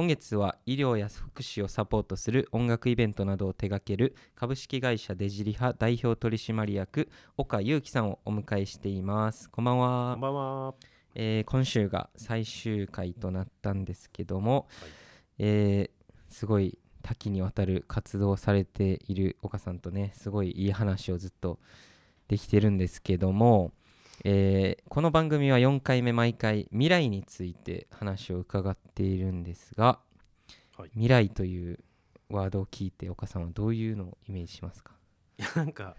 今月は医療や福祉をサポートする音楽イベントなどを手掛ける株式会社デジリハ代表取締役岡裕樹さんをお迎えしています。こんばんは。こんばんは。えー今週が最終回となったんですけども、はい。えーすごい多岐にわたる活動をされている岡さんとねすごいいい話をずっとできてるんですけども、えーこの番組は4回目毎回未来について話を伺っているんですが、はい。未来というワードを聞いて岡さんはどういうのをイメージしますか？いやなんか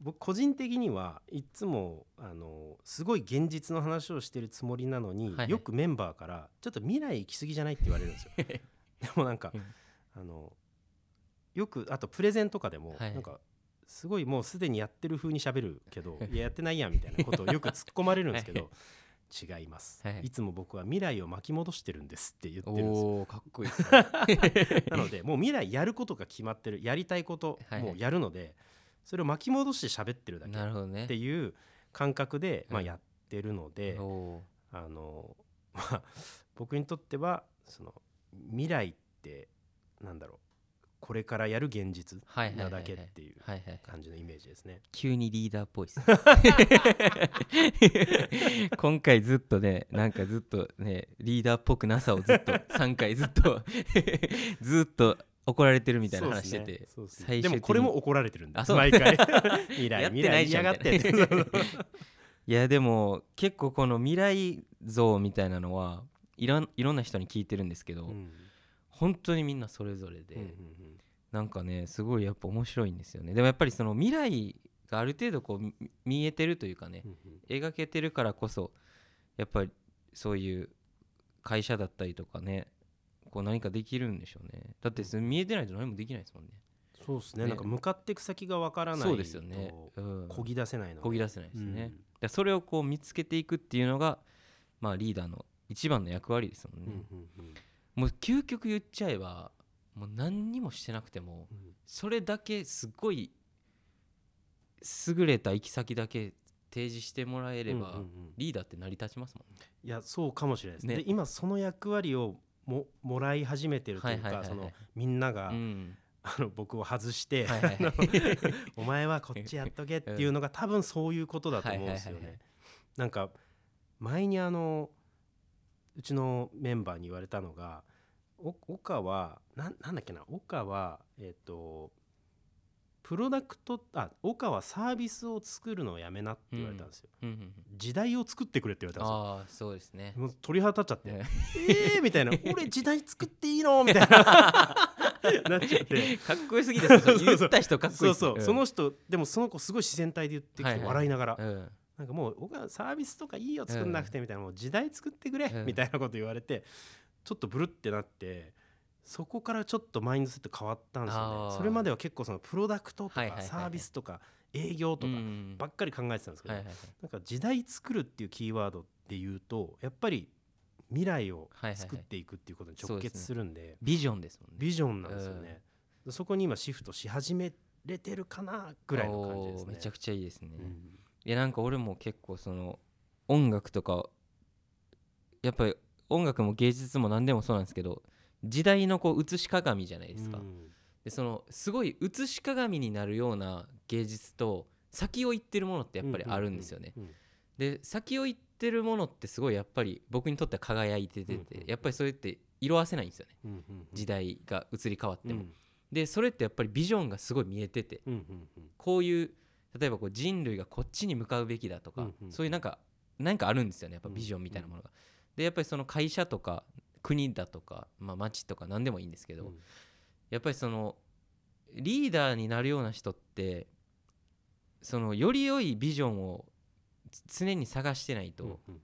僕個人的にはいつもあのすごい現実の話をしてるつもりなのに、はいはい。よくメンバーからちょっと未来行き過ぎじゃないって言われるんですよ。でもなんか、うん。あのよくあとプレゼンとかでも、はい。なんかすごいもうすでにやってる風に喋るけどい。ややってないやんみたいなことをよく突っ込まれるんですけど違います、はい。い、つも僕は未来を巻き戻してるんですって言ってるんです。かっこいいですね。なのでもう未来やることが決まってるやりたいこともうやるのでそれを巻き戻して喋ってるだけっていう感覚でまあうんやってるのであの まあ僕にとってはその未来ってなんだろうこれからやる現実ないだけっていう感じのイメージですね。急にリーダーっぽいです。今回ずっとねなんかずっとねリーダーっぽくなさをずっと3回ずっと ずっと怒られてるみたいな話してて、ね。最終的に。でもこれも怒られてるんであそう。す毎回。未来未来嫌がっていやでも結構この未来像みたいなのはいろんいろんな人に聞いてるんですけど、うん本当にみんなそれぞれで、うんうんなんかねすごいやっぱ面白いんですよね。でもやっぱりその未来がある程度こうみ見えてるというかね、うんうん。描けてるからこそやっぱりそういう会社だったりとかねこう何かできるんでしょうね。だって見えてないと何もできないですもんね。そうですね。ね。なんか向かっていく先がわからないとそうですよね、うん、こぎ出せないので。こぎ出せないですね、うん。でそれをこう見つけていくっていうのがまあリーダーの一番の役割ですもんね、うんうんうんもう究極言っちゃえばもう何にもしてなくてもうん。それだけすごい優れた行き先だけ提示してもらえれば、リーダーって成り立ちますもんね。いやそうかもしれないです、ね。で今その役割をももらい始めてるというかそのみんなが、うん。あの僕を外して、お前はこっちやっとけっていうのが多分そういうことだと思うんですよね。なんか前にあのうちのメンバーに言われたのがお岡はなんなんだっけな岡はえっ、とプロダクトあ岡はサービスを作るのをやめなって言われたんですよ。うんうんうん時代を作ってくれって言われたんですよ。ああそうですね。もう鳥肌立っちゃって、ね。えーみたいな。俺時代作っていいの？みたいな。なっちゃって。かっこよすぎですそうそう言った人かっこいそいうですそう、その人でもその子すごい自然体で言ってきて笑いながら、うんなんかもう僕はサービスとかいいよ作んなくてみたいな、もう時代作ってくれ、うん。みたいなこと言われてちょっとブルってなってそこからちょっとマインドセット変わったんですよね。それまでは結構そのプロダクトとかサービスとか営業とかうん。ばっかり考えてたんですけど、なんか時代作るっていうキーワードで言うとやっぱり未来を作っていくっていうことに直結するんでビジョンですもんね。ビジョンなんですよね、そこに今シフトし始めれてるかなぐらいの感じですね。めちゃくちゃいいですね、うんいやなんか俺も結構その音楽とかやっぱり音楽も芸術も何でもそうなんですけど時代のこう映し鏡じゃないですか、うん。でそのすごい映し鏡になるような芸術と先を行ってるものってやっぱりあるんですよね、で先を行ってるものってすごいやっぱり僕にとっては輝いててて、やっぱりそれって色あせないんですよね。時代が移り変わっても、うん。でそれってやっぱりビジョンがすごい見えてて。こういう例えばこう人類がこっちに向かうべきだとか、うんうんそういうなんかなんかあるんですよね。やっぱビジョンみたいなものが。でやっぱりその会社とか国だとか、まあ、町とか何でもいいんですけど、うん。やっぱりそのリーダーになるような人ってそのより良いビジョンをつ常に探してないとうんうん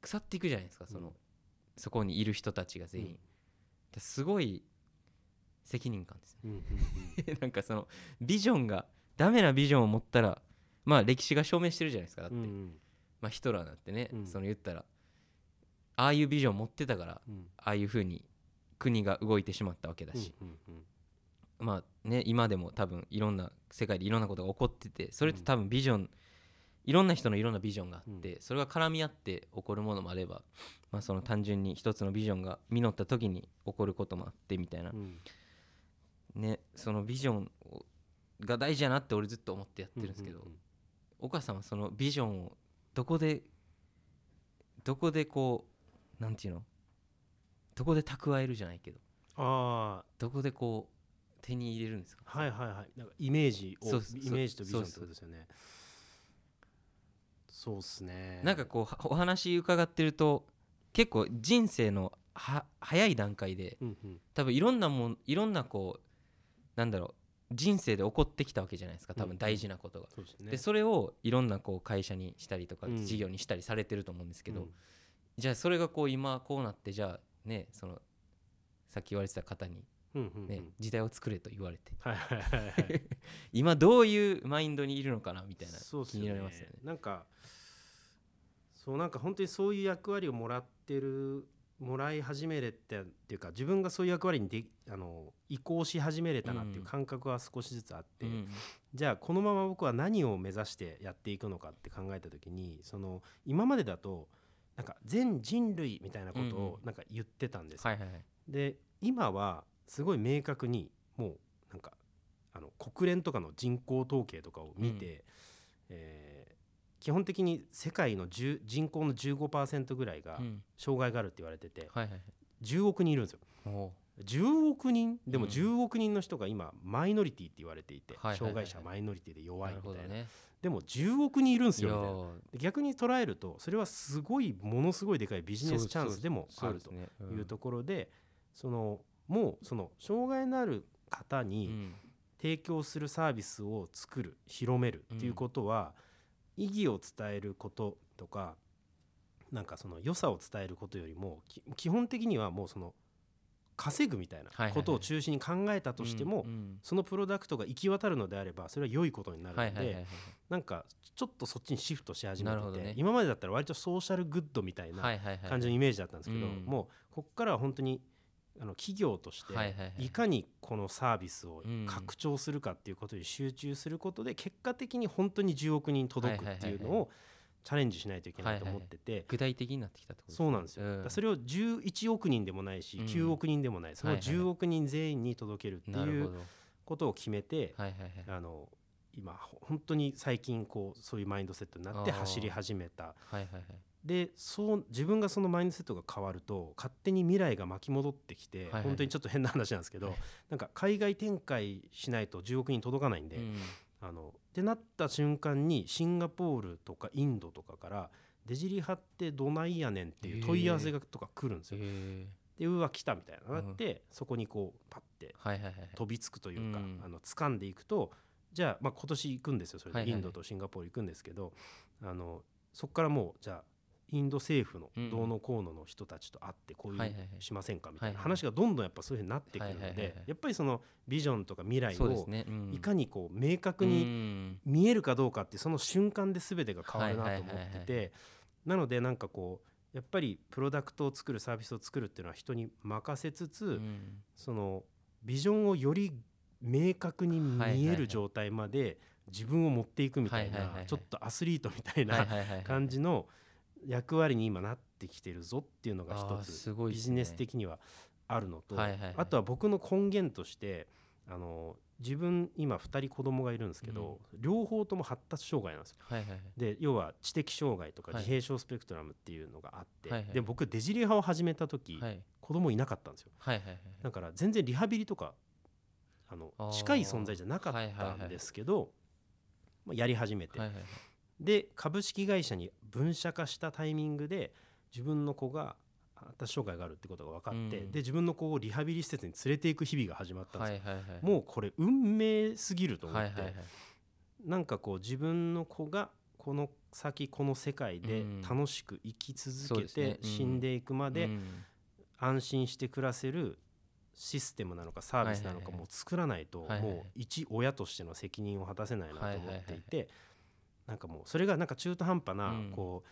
腐っていくじゃないですかその、うん。そこにいる人たちが全員。すごい責任感ですね。うんうん。なんかそのビジョンがダメなビジョンを持ったらまあ歴史が証明してるじゃないですかだって、うんうん。まあ、ヒトラーなんてね、うん。その言ったら。ああいうビジョン持ってたからうん。ああいう風に国が動いてしまったわけだし、うんうんまあね今でも多分いろんな世界でいろんなことが起こっててそれって多分ビジョンいろんな人のいろんなビジョンがあって、それが絡み合って起こるものもあれば、まあ、その単純に一つのビジョンが実った時に起こることもあってみたいな。う、ん。ねそのビジョンをが大事やなって俺ずっと思ってやってるんですけど、うう岡さんはそのビジョンをどこでどこでこうなんていうの？どこで蓄えるじゃないけど。あどこでこう手に入れるんですか？あはいはいはい。なんかイメージをそうそう。イメージとビジョンってことですよね。そうっすね。なんかこうはお話伺ってると結構人生のは早い段階でうんうん。多分いろんなもんいろんなこうなんだろう人生で起こってきたわけじゃないですか多うん。分大事なことが。そうですね。でそれをいろんなこう会社にしたりとかうん事業にしたりされてると思うんですけど、うん。じゃあそれがこう今こうなってじゃあねそのさっき言われてた方にうんうんうん。ね、時代を作れと言われて。はいはいはいはい。今どういうマインドにいるのかなみたいな気になりますよね。なんかそうなんか本当にそういう役割をもらってるもらい始めれてっていうか自分がそういう役割にであの移行し始めれたなっていう感覚は少しずつあって、うん。じゃあこのまま僕は何を目指してやっていくのかって考えた時にその今までだとなんか全人類みたいなことうんをなんか言ってたんです。で今はすごい明確にもうなんかあの国連とかの人口統計とかを見て、えー基本的に世界の10人口の15%ぐらいがうん。障害があるって言われててはいはい10億人いるんですよ。お10億人？でもうん。10億人の人が今マイノリティって言われていて障害者マイノリティで弱ないるみたいな。でも10億人いるんですよみたいな。ー。で逆に捉えるとそれはすごいものすごいでかいビジネスチャンスでもあるというところでそのもうその障害のある方うん。に提供するサービスを作る広めるっていうことは、意義を伝えることとかなんかその良さを伝えることよりもき基本的にはもうその稼ぐみたいなことを中心に考えたとしても、そのプロダクトが行き渡るのであればそれは良いことになるので、なんかちょっとそっちにシフトし始めてて、今までだったら割とソーシャルグッドみたいな感じのイメージだったんですけど、うん。もうここからは本当にあの企業としてはいかにこのサービスをうん。拡張するかっていうことに集中することで結果的に本当に10億人届くっていうのをチャレンジしないといけないと思ってて。具体的になってきたってことそうなんですよ、それを11億人でもないしうん9億人でもない、そのはいはい10億人全員に届けるっていうことを決めて、あの今ほ本当に最近こうそういうマインドセットになって走り始めたでそう自分がそのマインドセットが変わると勝手に未来が巻き戻ってきて、はいはい本当にちょっと変な話なんですけど、はい。なんか海外展開しないと10億人届かないんで、うん。あのってなった瞬間にシンガポールとかインドとかから「デジリ派ってどないやねん」っていう問い合わせがとか来るんですよ。へでうわ来たみたいななって、そこにこうパッて飛びつくというか、うん。あの掴んでいくとじゃあ,、まあ今年行くんですよ。それで、はいはいはい。インドとシンガポール行くんですけどあのそこからもうじゃあインド政府のうん。どうのこうのの人たちと会ってこういうしませんかみたいな話がどんどんやっぱそういうふうになってくるのでやっぱりそのビジョンとか未来をいかにこう明確うにん。見えるかどうかってその瞬間で全てが変わるなと思っててなのでなんかこうやっぱりプロダクトを作るサービスを作るっていうのは人に任せつつ、うん。そのビジョンをより明確に見える状態まで自分を持っていくみたいないちょっとアスリートみたいはいな感じの役割に今なってきてるぞっていうのが一つすごいっすね。ビジネス的にはあるのとはいはいはい。あとは僕の根源としてあの自分今2人子供がいるんですけど両方とも発達障害なんですよ。はいはいはい。で要は知的障害とかはい。自閉症スペクトラムっていうのがあって、はいはい。で僕デジリハを始めた時、はい。子供いなかったんですよ。はいはいはいだから全然リハビリとかあの近い存在じゃなかったんですけど、まあ、やり始めて、はいはいはいで株式会社に分社化したタイミングで自分の子が発達障害があるってことが分かって、うん。で自分の子をリハビリ施設に連れていく日々が始まったんですよ、はいはいはい。もうこれ運命すぎると思って、はいはいはい。なんかこう自分の子がこの先この世界でうん。楽しく生き続けて死んでいくまでうん。安心して暮らせるシステムなのかサービスなのかもう作らないともう一親としての責任を果たせないなと思っていはいはいはいてなんかもうそれがなんか中途半端なうん。こ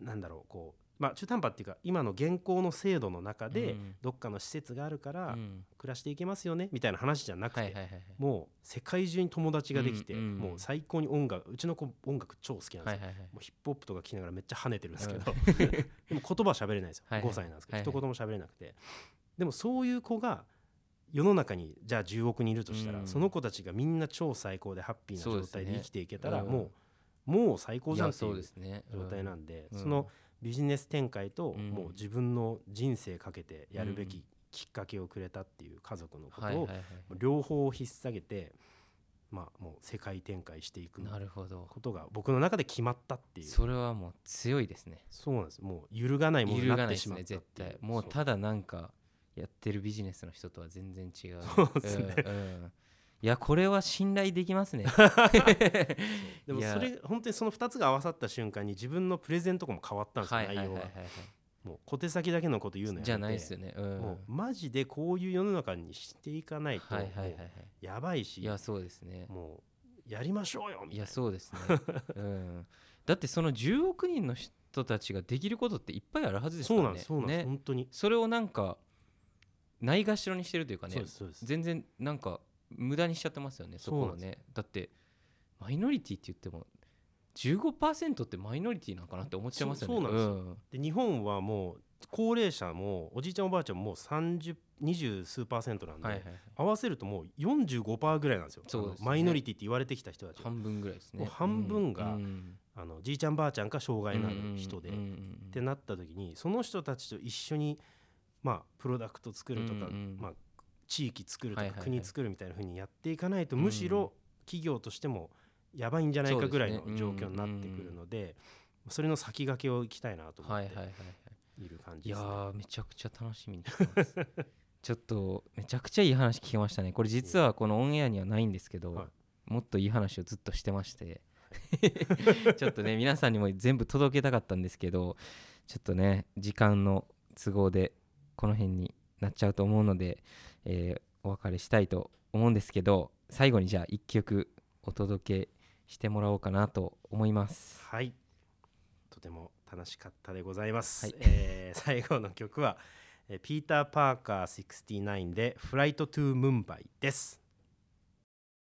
うなんだろうこうまあ中途半端っていうか今の現行の制度の中でうん。どっかの施設があるからうん。暮らしていけますよねみたいな話じゃなくて、もう世界中に友達ができて、もう最高に音楽うちの子音楽超好きなんですよ、もうヒップホップとか聴きながらめっちゃ跳ねてるんですけど、でも言葉喋れないですよ、はいはい5歳なんですけど、一言も喋れなくて。でもそういう子が世の中にじゃあ10億人いるとしたら、うん。その子たちがみんな超最高でハッピーな状態で生きていけたら、うんもうもう最高じゃんっていうですね。状態なんで、うん。そのビジネス展開とうん。もう自分の人生かけてやるべききっかけをくれたっていう家族のことを両方を引っ提げてまあもう世界展開していくなるほど。ことが僕の中で決まったっていう。それはもう強いですね。そうなんです。もう揺るがないものになってしまったっていう。絶対。もうただなんかやってるビジネスの人とは全然違う。そうですね。うんうんいやこれは信頼できますね。でもそれ本当にその2つが合わさった瞬間に自分のプレゼンとかも変わったんですよ、内容が。もう小手先だけのこと言うのじゃないですよね。うん。もうマジでこういう世の中にしていかないとやばいしいやそうですね。もうやりましょうよみたいな。いやそうですね、うん、だってその10億人の人たちができることっていっぱいあるはずですからね。そうなんです。ね。本当に。それをなんかないがしろにしてるというかね。そうですそうです。全然なんか無駄にしちゃってますよねそこをね。だってマイノリティって言っても15%ってマイノリティなのかなって思っちゃいますよね。そうそうなんですで日本はもう高齢者もおじいちゃんおばあちゃんももう3020数パーセントなんで、はいはいはい。合わせるともう45%ぐらいなんですよ。そうですね。マイノリティって言われてきた人たち半分ぐらいですね。もう半分がうん。あのじいちゃんばあちゃんか障害のある人で、うんってなった時にその人たちと一緒にまあプロダクト作るとか、うんうん。まあ、地域作るとか国作るみたいな風にやっていかないとうん。むしろ企業としてもやばいんじゃないかぐらいの状況になってくるのでそれの先駆けをいきたいなと思ってはいる感いじですね。やーめちゃくちゃ楽しみにしてます。ちょっとめちゃくちゃいい話聞けましたね。これ実はこのオンエアにはないんですけど、はい。もっといい話をずっとしてまして。ちょっとね皆さんにも全部届けたかったんですけどちょっとね時間の都合でこの辺になっちゃうと思うので、えーお別れしたいと思うんですけど最後にじゃあ1曲お届けしてもらおうかなと思います。はい。とても楽しかったでございます、はい。えー 最後の曲はえーピーター・パーカー69で「フライト・トゥ・ムンバイ」です